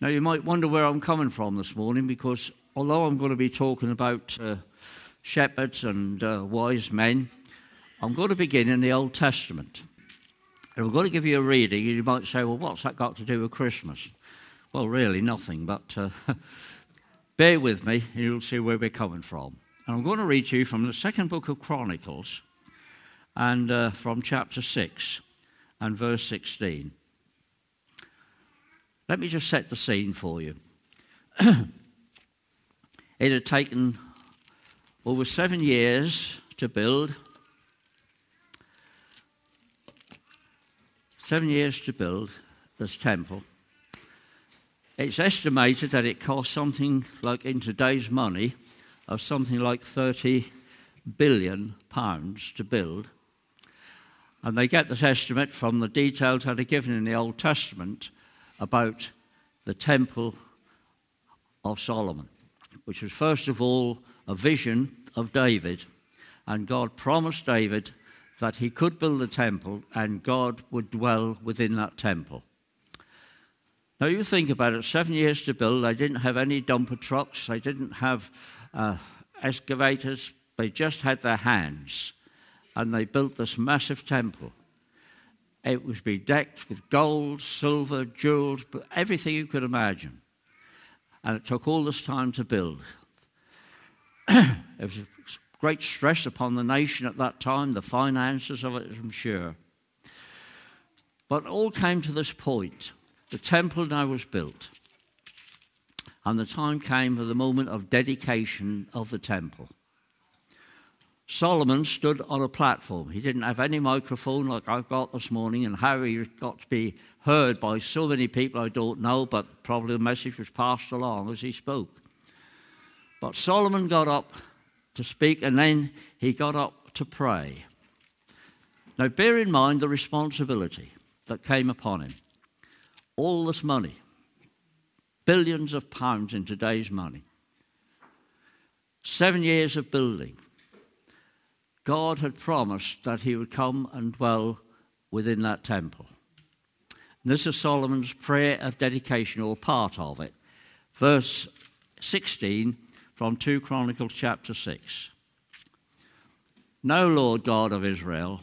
Now, you might wonder where I'm coming from this morning because although I'm going to be talking about uh, shepherds and uh, wise men, I'm going to begin in the Old Testament. And I'm going to give you a reading, and you might say, well, what's that got to do with Christmas? Well, really, nothing, but uh, bear with me, and you'll see where we're coming from. And I'm going to read to you from the second book of Chronicles, and uh, from chapter 6 and verse 16. Let me just set the scene for you. it had taken over seven years to build, seven years to build this temple. It's estimated that it cost something like, in today's money, of something like 30 billion pounds to build. And they get this estimate from the details that are given in the Old Testament about the Temple of Solomon, which was first of all a vision of David. And God promised David that he could build a temple and God would dwell within that temple. Now, you think about it seven years to build, they didn't have any dumper trucks, they didn't have uh, excavators, they just had their hands. And they built this massive temple. It was bedecked with gold, silver, jewels, everything you could imagine. And it took all this time to build. there was great stress upon the nation at that time, the finances of it, I'm sure. But all came to this point. The temple now was built. And the time came for the moment of dedication of the temple. Solomon stood on a platform. He didn't have any microphone like I've got this morning, and how he got to be heard by so many people I don't know, but probably the message was passed along as he spoke. But Solomon got up to speak, and then he got up to pray. Now, bear in mind the responsibility that came upon him. All this money, billions of pounds in today's money, seven years of building God had promised that he would come and dwell within that temple. And this is Solomon's prayer of dedication, or part of it. Verse 16 from 2 Chronicles chapter 6. Now, Lord God of Israel,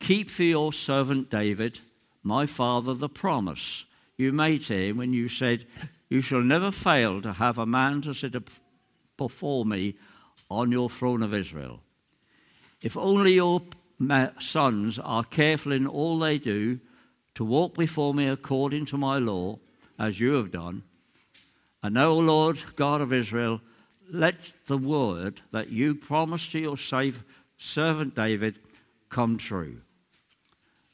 keep for your servant David, my father, the promise you made to him when you said, You shall never fail to have a man to sit before me on your throne of Israel. If only your sons are careful in all they do to walk before me according to my law, as you have done, and now, Lord God of Israel, let the word that you promised to your safe servant David come true.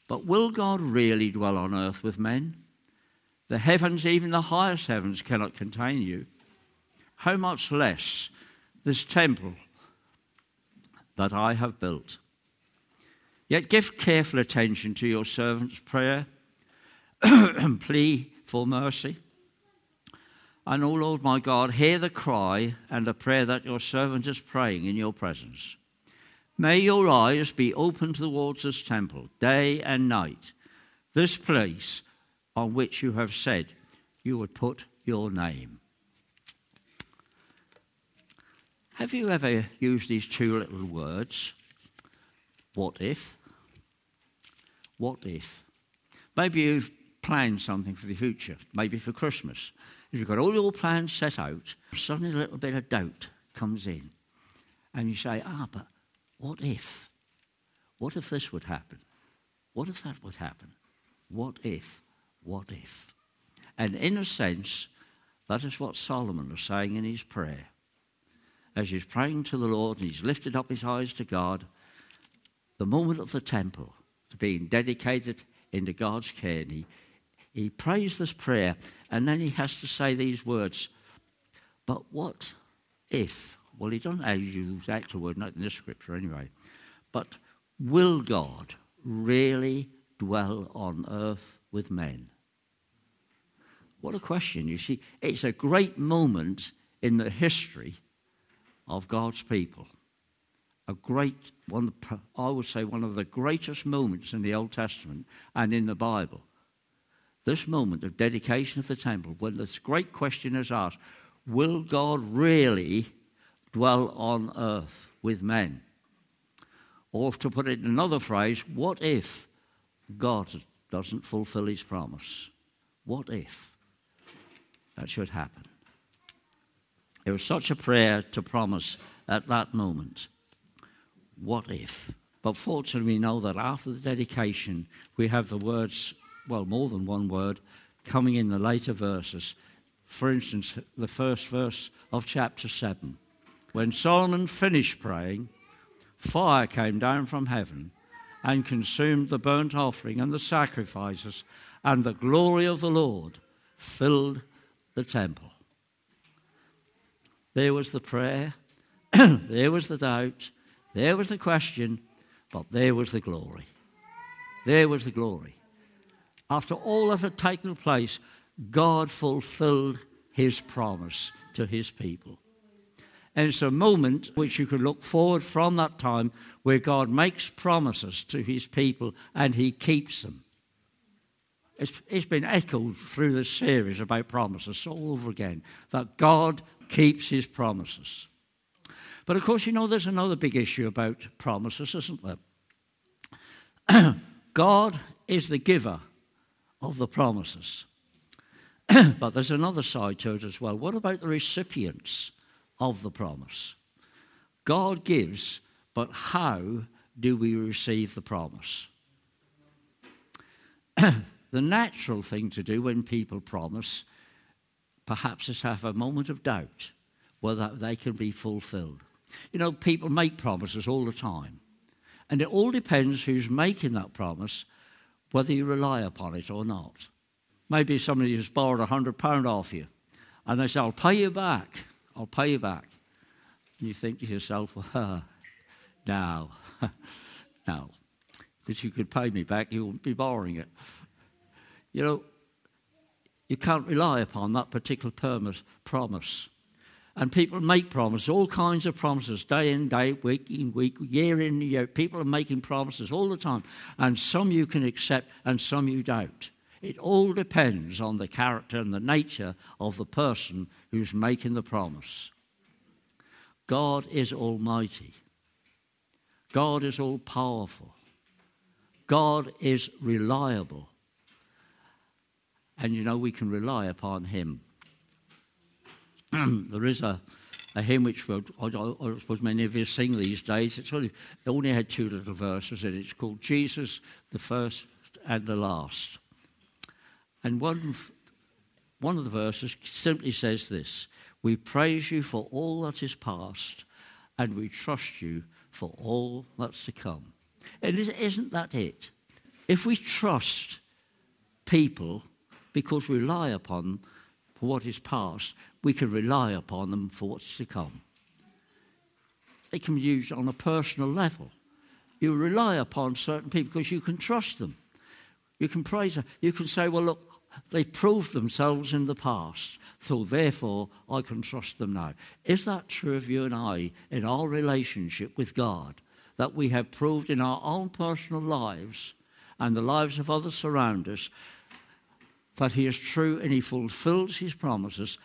But will God really dwell on earth with men? The heavens, even the highest heavens, cannot contain you. How much less this temple that I have built. Yet give careful attention to your servant's prayer and plea for mercy. And, O oh Lord my God, hear the cry and the prayer that your servant is praying in your presence. May your eyes be open towards this temple day and night, this place on which you have said you would put your name. Have you ever used these two little words? What if? What if? Maybe you've planned something for the future, maybe for Christmas. If you've got all your plans set out, suddenly a little bit of doubt comes in. And you say, ah, but what if? What if this would happen? What if that would happen? What if? What if? And in a sense, that is what Solomon was saying in his prayer as he's praying to the Lord and he's lifted up his eyes to God, the moment of the temple being dedicated into God's care, and he, he prays this prayer, and then he has to say these words. But what if? Well, he doesn't use the actual word, not in this scripture anyway. But will God really dwell on earth with men? What a question. You see, it's a great moment in the history of God's people. A great, one, I would say, one of the greatest moments in the Old Testament and in the Bible. this moment of dedication of the temple, when this great question is asked Will God really dwell on earth with men? Or to put it in another phrase, what if God doesn't fulfill his promise? What if that should happen? It was such a prayer to promise at that moment. What if? But fortunately, we know that after the dedication, we have the words, well, more than one word, coming in the later verses. For instance, the first verse of chapter 7. When Solomon finished praying, fire came down from heaven and consumed the burnt offering and the sacrifices, and the glory of the Lord filled the temple. There was the prayer, there was the doubt, there was the question, but there was the glory. There was the glory. After all that had taken place, God fulfilled his promise to his people. And it's a moment which you can look forward from that time where God makes promises to his people and he keeps them. It's, it's been echoed through this series about promises all over again that God keeps his promises. But of course, you know, there's another big issue about promises, isn't there? God is the giver of the promises. but there's another side to it as well. What about the recipients of the promise? God gives, but how do we receive the promise? the natural thing to do when people promise perhaps is have a moment of doubt whether they can be fulfilled. You know, people make promises all the time. And it all depends who's making that promise, whether you rely upon it or not. Maybe somebody has borrowed a £100 off you, and they say, I'll pay you back. I'll pay you back. And you think to yourself, well, no, no. Because you could pay me back, you wouldn't be borrowing it. You know, you can't rely upon that particular promise. And people make promises, all kinds of promises, day in, day, week in, week, year in, year. People are making promises all the time. And some you can accept and some you don't. It all depends on the character and the nature of the person who's making the promise. God is almighty. God is all powerful. God is reliable. And you know, we can rely upon Him. there is a, a hymn which I, I, suppose many of you sing these days. It's only, it only had two little verses in it. It's called Jesus, the first and the last. And one, one of the verses simply says this We praise you for all that is past, and we trust you for all that's to come. And isn't that it? If we trust people because we rely upon for what is past, we can rely upon them for what's to come. They can be used on a personal level. You rely upon certain people because you can trust them. You can praise them. You can say, well, look, they proved themselves in the past, so therefore I can trust them now. Is that true of you and I in our relationship with God? That we have proved in our own personal lives and the lives of others around us that He is true and He fulfills His promises,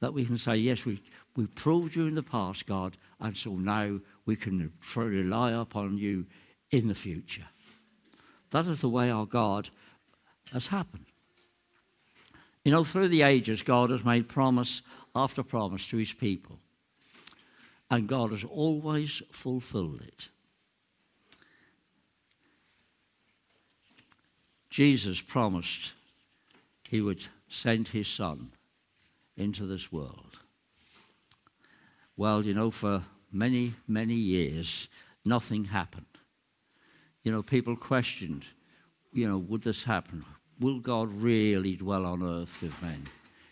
that we can say, Yes, we, we proved you in the past, God, and so now we can rely upon you in the future. That is the way our God has happened. You know, through the ages, God has made promise after promise to his people. And God has always fulfilled it. Jesus promised he would send his son into this world. Well, you know, for many, many years, nothing happened. You know, people questioned, you know, would this happen? Will God really dwell on earth with men?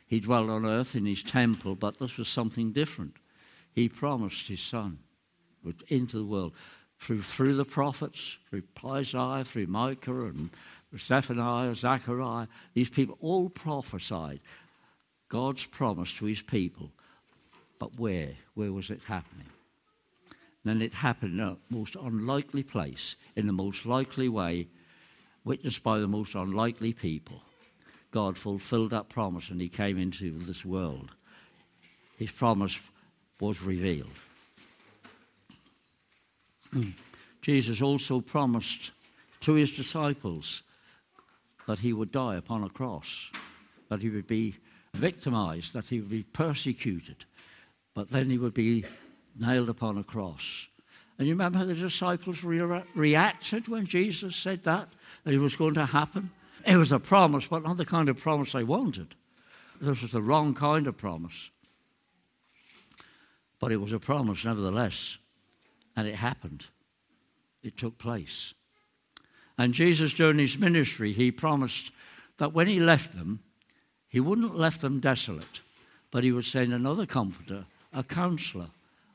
He dwelled on earth in his temple, but this was something different. He promised his son into the world through, through the prophets, through Isaiah, through Micah, and Zephaniah, Zechariah. These people all prophesied God's promise to his people. But where? Where was it happening? Then it happened in a most unlikely place, in the most likely way, witnessed by the most unlikely people. God fulfilled that promise and he came into this world. His promise was revealed. Jesus also promised to his disciples that he would die upon a cross, that he would be victimized, that he would be persecuted, but then he would be nailed upon a cross. And you remember how the disciples re- reacted when Jesus said that, that it was going to happen? It was a promise, but not the kind of promise they wanted. This was the wrong kind of promise. But it was a promise nevertheless. And it happened. It took place. And Jesus, during his ministry, he promised that when he left them, he wouldn't left them desolate, but he would send another comforter, a counselor,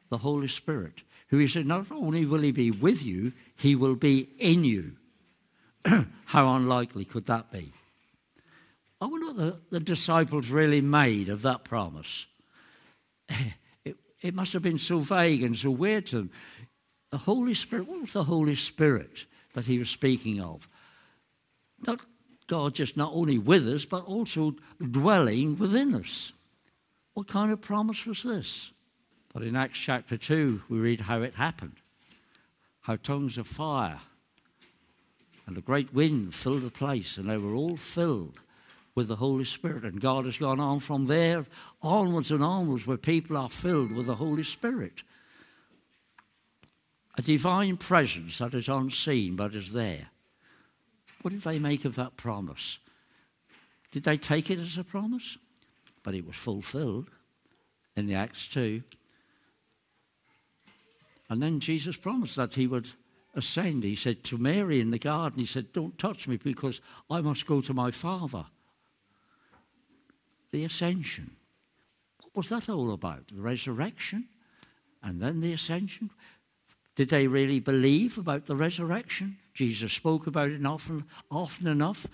the Holy Spirit, who he said, not only will he be with you, he will be in you. How unlikely could that be? I wonder what the, the disciples really made of that promise. It, it must have been so vague and so weird to them. The Holy Spirit, what was the Holy Spirit that he was speaking of? Not God just not only with us, but also dwelling within us. What kind of promise was this? But in Acts chapter 2, we read how it happened how tongues of fire and a great wind filled the place, and they were all filled with the Holy Spirit. And God has gone on from there onwards and onwards, where people are filled with the Holy Spirit. Divine presence that is unseen but is there. What did they make of that promise? Did they take it as a promise? But it was fulfilled in the Acts 2. And then Jesus promised that he would ascend. He said to Mary in the garden, He said, Don't touch me because I must go to my Father. The ascension. What was that all about? The resurrection and then the ascension? Did they really believe about the resurrection? Jesus spoke about it often, often enough,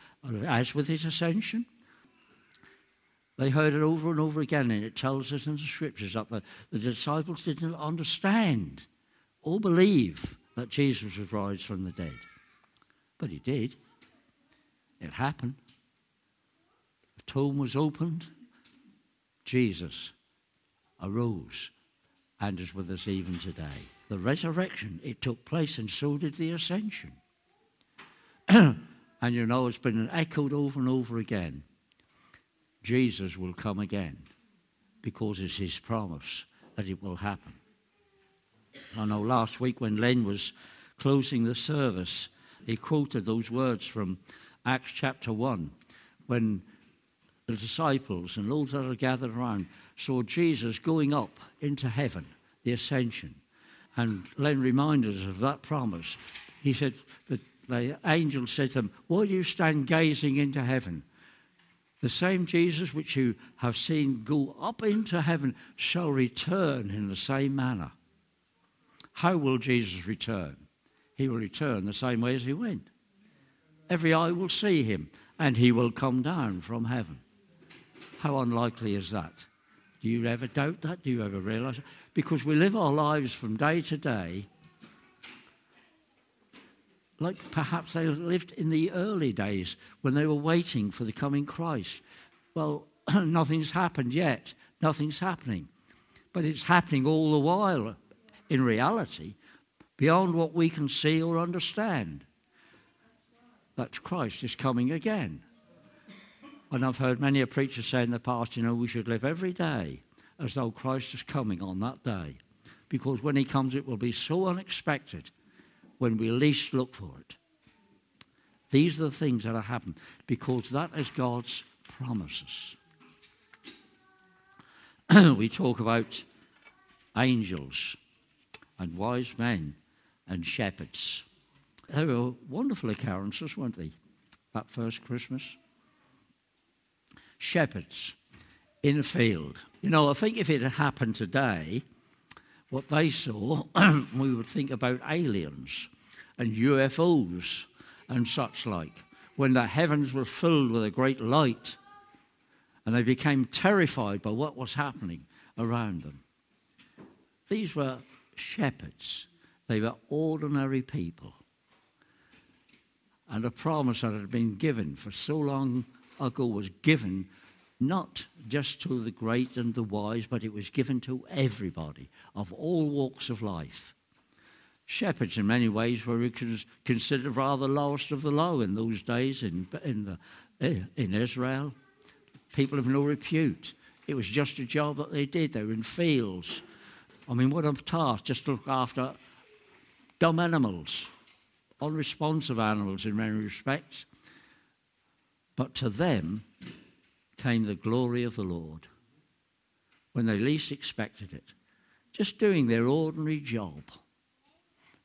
as with his ascension. They heard it over and over again, and it tells us in the scriptures that the, the disciples didn't understand or believe that Jesus was raised from the dead. But he did. It happened. The tomb was opened. Jesus arose and is with us even today. The resurrection, it took place, and so did the ascension. and you know, it's been echoed over and over again. Jesus will come again because it's his promise that it will happen. I know last week when Len was closing the service, he quoted those words from Acts chapter 1 when the disciples and all that are gathered around saw Jesus going up into heaven, the ascension. And Len reminded us of that promise. He said that the angel said to him, Why do you stand gazing into heaven? The same Jesus which you have seen go up into heaven shall return in the same manner. How will Jesus return? He will return the same way as he went. Every eye will see him, and he will come down from heaven. How unlikely is that? Do you ever doubt that? Do you ever realize That? Because we live our lives from day to day like perhaps they lived in the early days when they were waiting for the coming Christ. Well, nothing's happened yet. Nothing's happening. But it's happening all the while in reality beyond what we can see or understand. That Christ is coming again. And I've heard many a preacher say in the past, you know, we should live every day as though Christ is coming on that day. Because when he comes, it will be so unexpected when we least look for it. These are the things that are happening because that is God's promises. we talk about angels and wise men and shepherds. They were wonderful occurrences, weren't they? That first Christmas. Shepherds in a field. You know, I think if it had happened today, what they saw, we would think about aliens and UFOs and such like. When the heavens were filled with a great light and they became terrified by what was happening around them. These were shepherds, they were ordinary people. And a promise that had been given for so long ago was given not just to the great and the wise, but it was given to everybody of all walks of life. Shepherds, in many ways, were considered rather lowest of the low in those days in, in, the, eh, in Israel. People of no repute. It was just a job that they did. They were in fields. I mean, what a task just to look after dumb animals, unresponsive animals in many respects. But to them came the glory of the Lord when they least expected it. Just doing their ordinary job.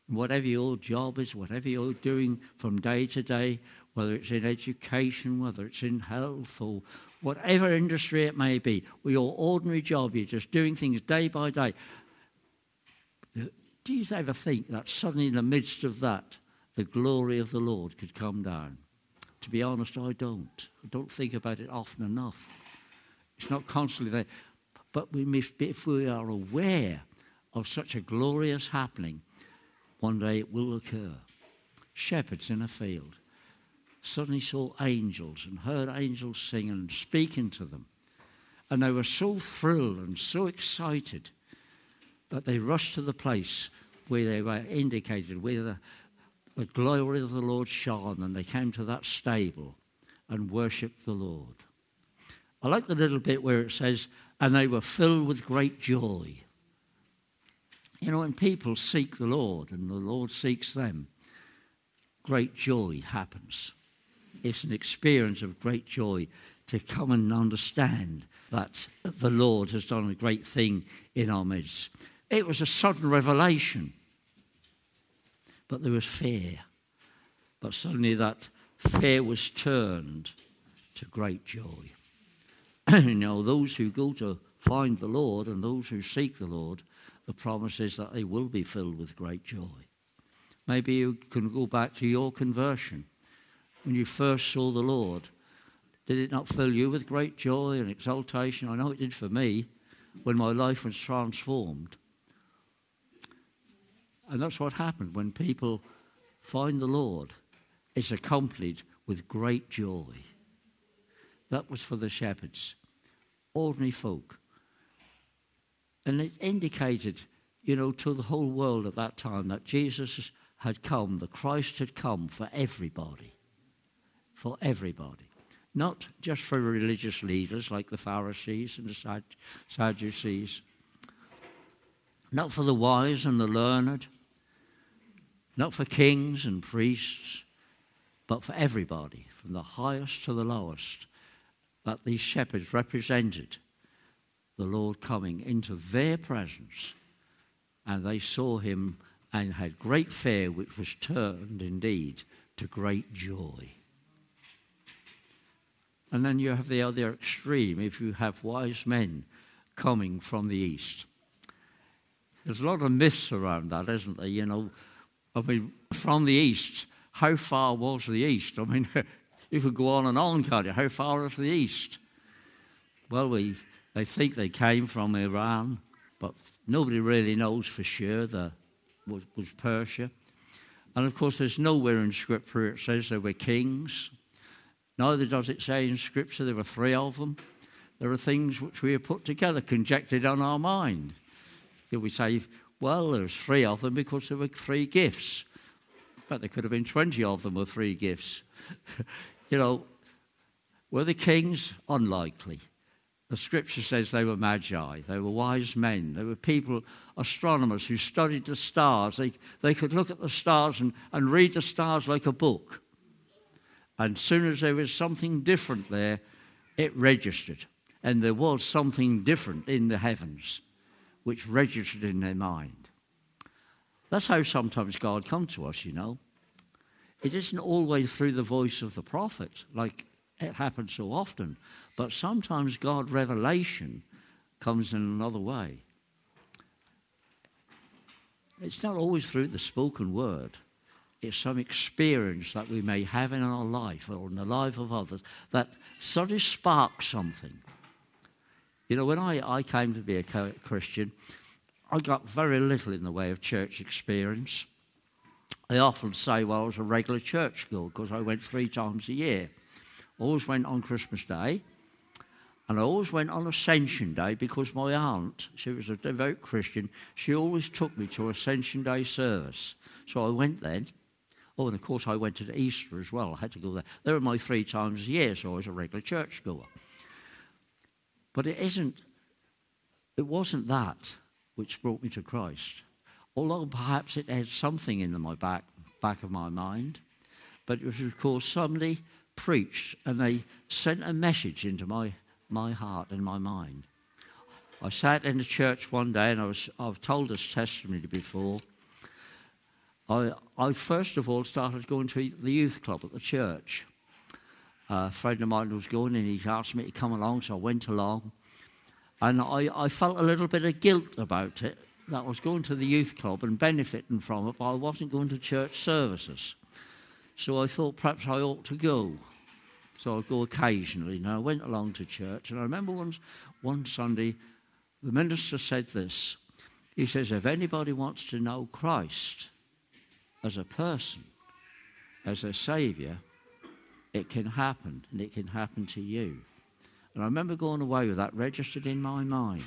Whatever your job is, whatever you're doing from day to day, whether it's in education, whether it's in health, or whatever industry it may be, with your ordinary job, you're just doing things day by day. Do you ever think that suddenly, in the midst of that, the glory of the Lord could come down? To be honest, I don't. I don't think about it often enough. It's not constantly there. But we be, if we are aware of such a glorious happening, one day it will occur. Shepherds in a field suddenly saw angels and heard angels sing and speaking to them. And they were so thrilled and so excited that they rushed to the place where they were indicated, where the, the glory of the Lord shone, and they came to that stable and worshipped the Lord. I like the little bit where it says, and they were filled with great joy. You know, when people seek the Lord and the Lord seeks them, great joy happens. It's an experience of great joy to come and understand that the Lord has done a great thing in our midst. It was a sudden revelation, but there was fear. But suddenly that fear was turned to great joy. you know, those who go to find the Lord and those who seek the Lord, the promise is that they will be filled with great joy. Maybe you can go back to your conversion. When you first saw the Lord, did it not fill you with great joy and exultation? I know it did for me when my life was transformed. And that's what happened when people find the Lord. It's accompanied with great joy. That was for the shepherds, ordinary folk. And it indicated, you know, to the whole world at that time that Jesus had come, the Christ had come for everybody. For everybody. Not just for religious leaders like the Pharisees and the Sadducees. Not for the wise and the learned not for kings and priests, but for everybody, from the highest to the lowest, that these shepherds represented the Lord coming into their presence. And they saw him and had great fear, which was turned indeed to great joy. And then you have the other extreme if you have wise men coming from the east. There's a lot of myths around that, isn't there? You know, I mean, from the east, how far was the east? I mean, you could go on and on, can't you? How far is the east? Well, we, they think they came from Iran, but nobody really knows for sure. The, was, was Persia. And of course, there's nowhere in Scripture it says there were kings. Neither does it say in Scripture there were three of them. There are things which we have put together, conjectured on our mind. We say, well, there was three of them because there were three gifts. But there could have been 20 of them with three gifts. you know, were the kings? Unlikely. The scripture says they were magi, they were wise men, they were people, astronomers who studied the stars. They, they could look at the stars and, and read the stars like a book. And as soon as there was something different there, it registered. And there was something different in the heavens which registered in their mind. That's how sometimes God comes to us, you know. It isn't always through the voice of the prophet, like it happens so often, but sometimes God revelation comes in another way. It's not always through the spoken word. It's some experience that we may have in our life or in the life of others that suddenly sparks something. You know, when I, I came to be a Christian, I got very little in the way of church experience. I often say, well, I was a regular church goer because I went three times a year. Always went on Christmas Day. And I always went on Ascension Day because my aunt, she was a devout Christian, she always took me to Ascension Day service. So I went then. Oh, and of course I went to Easter as well. I had to go there. There were my three times a year, so I was a regular church goer. But it isn't, it wasn't that which brought me to Christ. Although perhaps it had something in my back, back of my mind. But it was because somebody preached and they sent a message into my, my heart and my mind. I sat in the church one day and I was, I've told this testimony before. I, I first of all started going to the youth club at the church. A friend of mine was going and he asked me to come along, so I went along. And I, I felt a little bit of guilt about it, that I was going to the youth club and benefiting from it, but I wasn't going to church services. So I thought perhaps I ought to go. So I'd go occasionally. Now I went along to church, and I remember once, one Sunday, the minister said this. He says, If anybody wants to know Christ as a person, as a Saviour, it can happen, and it can happen to you. And I remember going away with that registered in my mind.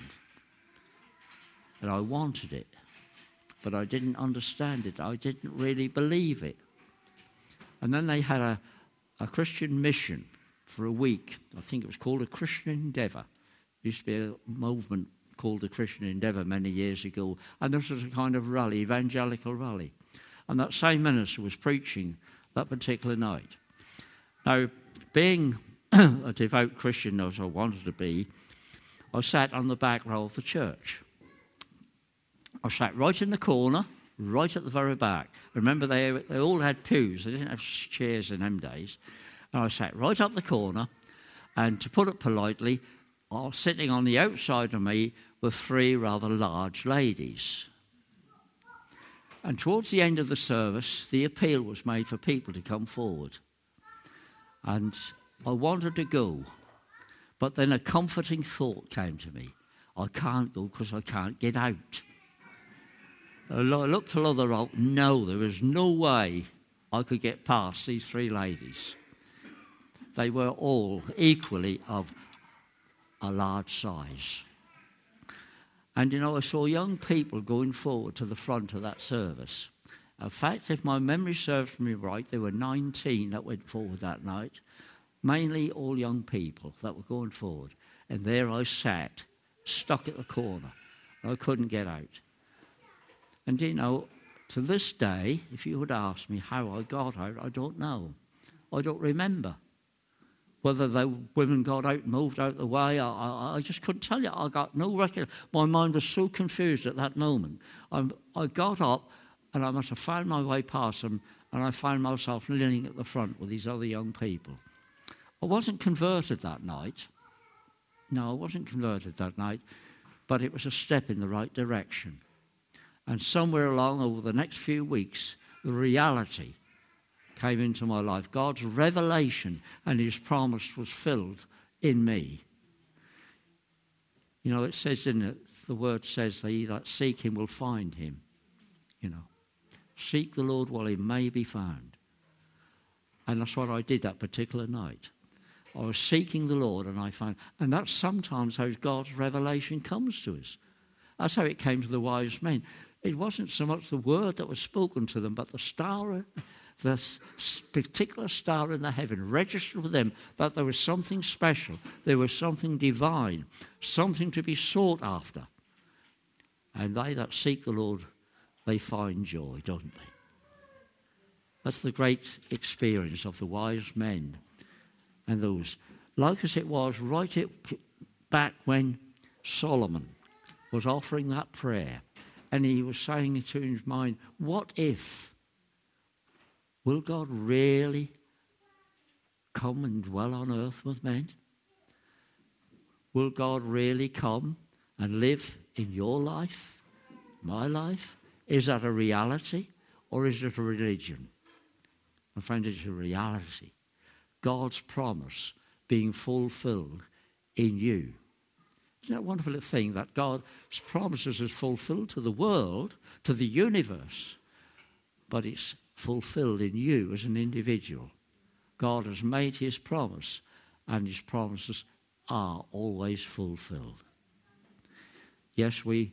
And I wanted it, but I didn't understand it. I didn't really believe it. And then they had a, a Christian mission for a week. I think it was called a Christian Endeavour. It used to be a movement called the Christian Endeavour many years ago. And this was a kind of rally, evangelical rally. And that same minister was preaching that particular night. Now, being a devout Christian as I wanted to be, I sat on the back row of the church. I sat right in the corner, right at the very back. Remember, they, they all had pews, they didn't have chairs in them days. And I sat right up the corner, and to put it politely, uh, sitting on the outside of me were three rather large ladies. And towards the end of the service, the appeal was made for people to come forward. And I wanted to go, but then a comforting thought came to me. I can't go because I can't get out. I looked to the rope. No, there was no way I could get past these three ladies. They were all equally of a large size. And you know, I saw young people going forward to the front of that service. In fact, if my memory serves me right, there were 19 that went forward that night mainly all young people that were going forward. And there I sat, stuck at the corner. I couldn't get out. And you know, to this day, if you would ask me how I got out, I don't know. I don't remember. Whether the women got out and moved out the way, I, I, I just couldn't tell you. I got no record. My mind was so confused at that moment. I, I got up and I must have found my way past them, and I found myself kneeling at the front with these other young people. I wasn't converted that night. No, I wasn't converted that night, but it was a step in the right direction. And somewhere along over the next few weeks, the reality came into my life. God's revelation and his promise was filled in me. You know, it says in it, the word says he that seek him will find him. You know, seek the Lord while he may be found. And that's what I did that particular night. I was seeking the Lord and I found, and that's sometimes how God's revelation comes to us. That's how it came to the wise men. It wasn't so much the word that was spoken to them, but the star, the particular star in the heaven registered with them that there was something special, there was something divine, something to be sought after. And they that seek the Lord, they find joy, don't they? That's the great experience of the wise men and those. Like as it was right it back when Solomon was offering that prayer and he was saying to his mind, What if? Will God really come and dwell on earth with men? Will God really come and live in your life, my life? Is that a reality or is it a religion? My friend, it's a reality. God's promise being fulfilled in you. Isn't that a wonderful thing that God's promises is fulfilled to the world, to the universe, but it's fulfilled in you as an individual. God has made his promise, and his promises are always fulfilled. Yes, we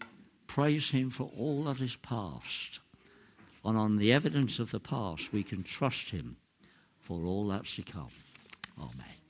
praise him for all that is past. And on the evidence of the past, we can trust him for all that's to come. Amen.